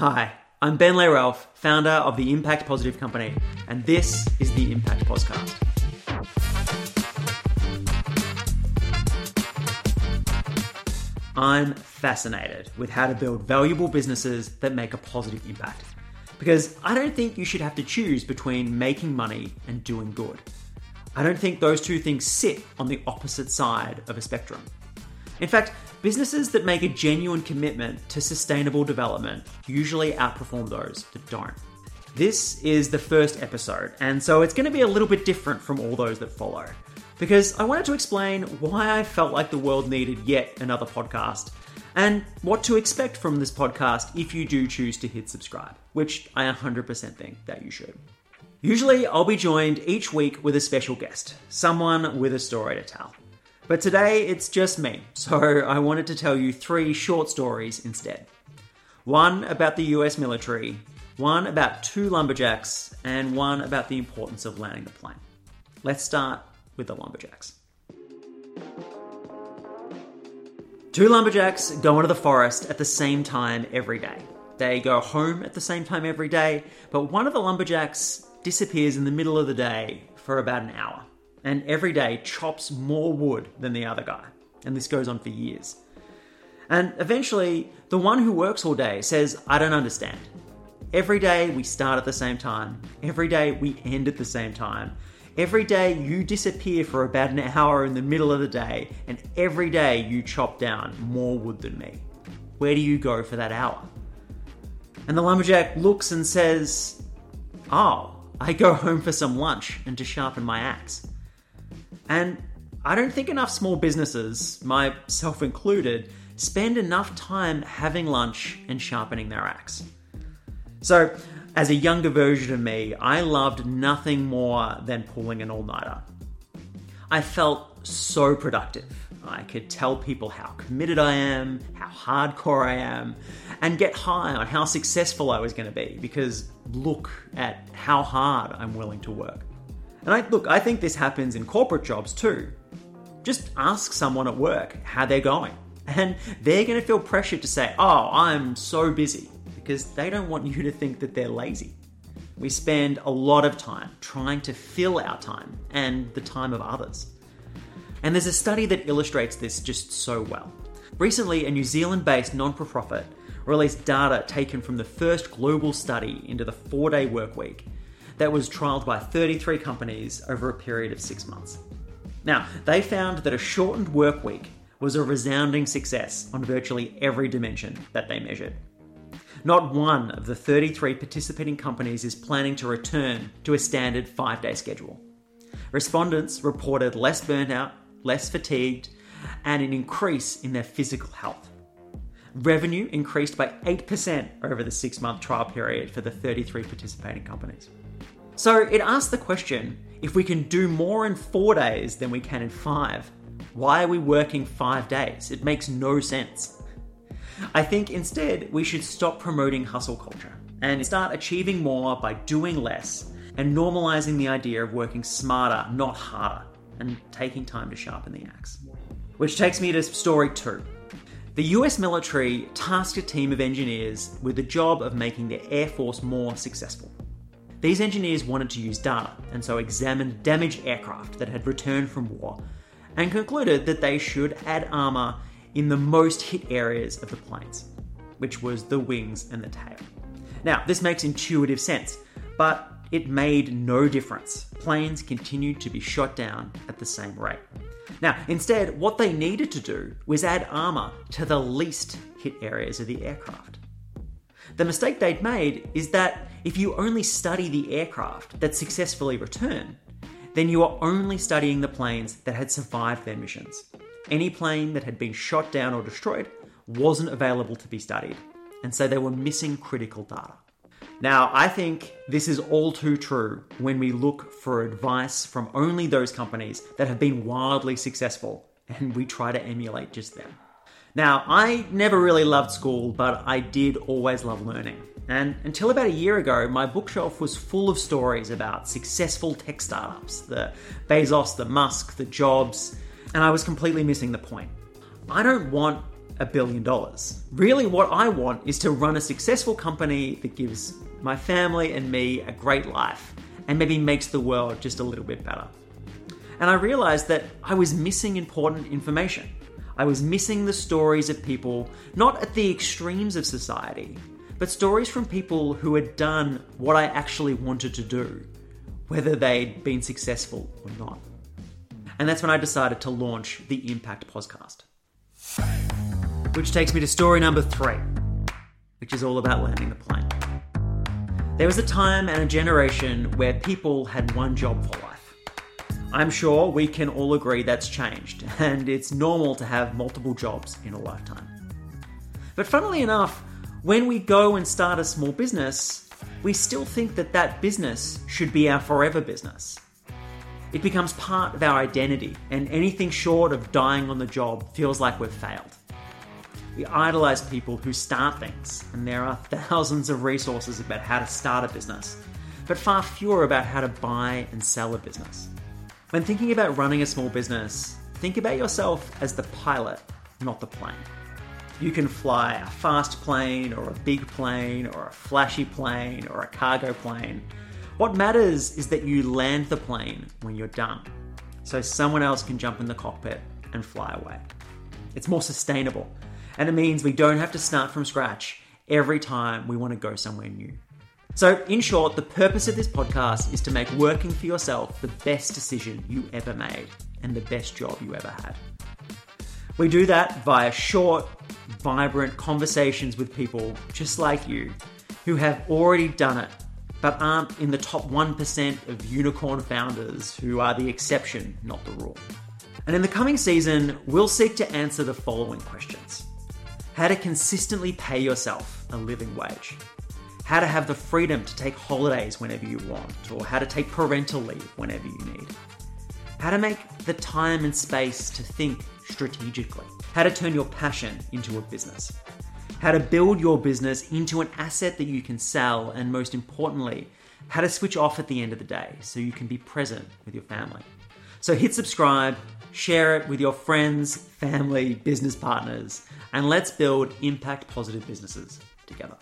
Hi, I'm Ben Ralph, founder of the Impact Positive Company, and this is the Impact PosCast. I'm fascinated with how to build valuable businesses that make a positive impact. Because I don't think you should have to choose between making money and doing good. I don't think those two things sit on the opposite side of a spectrum. In fact, businesses that make a genuine commitment to sustainable development usually outperform those that don't. This is the first episode, and so it's going to be a little bit different from all those that follow. Because I wanted to explain why I felt like the world needed yet another podcast, and what to expect from this podcast if you do choose to hit subscribe, which I 100% think that you should. Usually, I'll be joined each week with a special guest, someone with a story to tell. But today it's just me, so I wanted to tell you three short stories instead. One about the US military, one about two lumberjacks, and one about the importance of landing the plane. Let's start with the lumberjacks. Two lumberjacks go into the forest at the same time every day. They go home at the same time every day, but one of the lumberjacks disappears in the middle of the day for about an hour and every day chops more wood than the other guy. And this goes on for years. And eventually, the one who works all day says, I don't understand. Every day we start at the same time, every day we end at the same time. Every day you disappear for about an hour in the middle of the day, and every day you chop down more wood than me. Where do you go for that hour? And the lumberjack looks and says, Oh, I go home for some lunch and to sharpen my axe. And I don't think enough small businesses, myself included, spend enough time having lunch and sharpening their axe. So, as a younger version of me, I loved nothing more than pulling an all nighter. I felt so productive. I could tell people how committed I am, how hardcore I am, and get high on how successful I was going to be because look at how hard I'm willing to work. And I look, I think this happens in corporate jobs too. Just ask someone at work how they're going. And they're going to feel pressured to say, Oh, I'm so busy, because they don't want you to think that they're lazy. We spend a lot of time trying to fill our time and the time of others. And there's a study that illustrates this just so well. Recently, a New Zealand based non profit released data taken from the first global study into the four day work week that was trialled by 33 companies over a period of six months. Now, they found that a shortened work week was a resounding success on virtually every dimension that they measured. Not one of the 33 participating companies is planning to return to a standard five day schedule. Respondents reported less burnout, less fatigued, and an increase in their physical health. Revenue increased by 8% over the six month trial period for the 33 participating companies. So it asks the question if we can do more in four days than we can in five, why are we working five days? It makes no sense. I think instead we should stop promoting hustle culture and start achieving more by doing less and normalizing the idea of working smarter, not harder, and taking time to sharpen the axe. Which takes me to story two. The US military tasked a team of engineers with the job of making their Air Force more successful. These engineers wanted to use data and so examined damaged aircraft that had returned from war and concluded that they should add armour in the most hit areas of the planes, which was the wings and the tail. Now, this makes intuitive sense, but it made no difference. Planes continued to be shot down at the same rate. Now, instead, what they needed to do was add armour to the least hit areas of the aircraft. The mistake they'd made is that if you only study the aircraft that successfully return, then you are only studying the planes that had survived their missions. Any plane that had been shot down or destroyed wasn't available to be studied, and so they were missing critical data. Now, I think this is all too true when we look for advice from only those companies that have been wildly successful and we try to emulate just them. Now, I never really loved school, but I did always love learning. And until about a year ago, my bookshelf was full of stories about successful tech startups the Bezos, the Musk, the Jobs, and I was completely missing the point. I don't want a billion dollars. Really, what I want is to run a successful company that gives my family and me a great life and maybe makes the world just a little bit better. And I realized that I was missing important information. I was missing the stories of people, not at the extremes of society, but stories from people who had done what I actually wanted to do, whether they'd been successful or not. And that's when I decided to launch the Impact PosCast. Which takes me to story number three, which is all about landing the plane. There was a time and a generation where people had one job for life. I'm sure we can all agree that's changed, and it's normal to have multiple jobs in a lifetime. But funnily enough, when we go and start a small business, we still think that that business should be our forever business. It becomes part of our identity, and anything short of dying on the job feels like we've failed. We idolize people who start things, and there are thousands of resources about how to start a business, but far fewer about how to buy and sell a business. When thinking about running a small business, think about yourself as the pilot, not the plane. You can fly a fast plane, or a big plane, or a flashy plane, or a cargo plane. What matters is that you land the plane when you're done, so someone else can jump in the cockpit and fly away. It's more sustainable, and it means we don't have to start from scratch every time we want to go somewhere new. So, in short, the purpose of this podcast is to make working for yourself the best decision you ever made and the best job you ever had. We do that via short, vibrant conversations with people just like you who have already done it but aren't in the top 1% of unicorn founders who are the exception, not the rule. And in the coming season, we'll seek to answer the following questions How to consistently pay yourself a living wage, how to have the freedom to take holidays whenever you want, or how to take parental leave whenever you need, how to make the time and space to think strategically, how to turn your passion into a business, how to build your business into an asset that you can sell, and most importantly, how to switch off at the end of the day so you can be present with your family. So hit subscribe, share it with your friends, family, business partners, and let's build impact positive businesses together.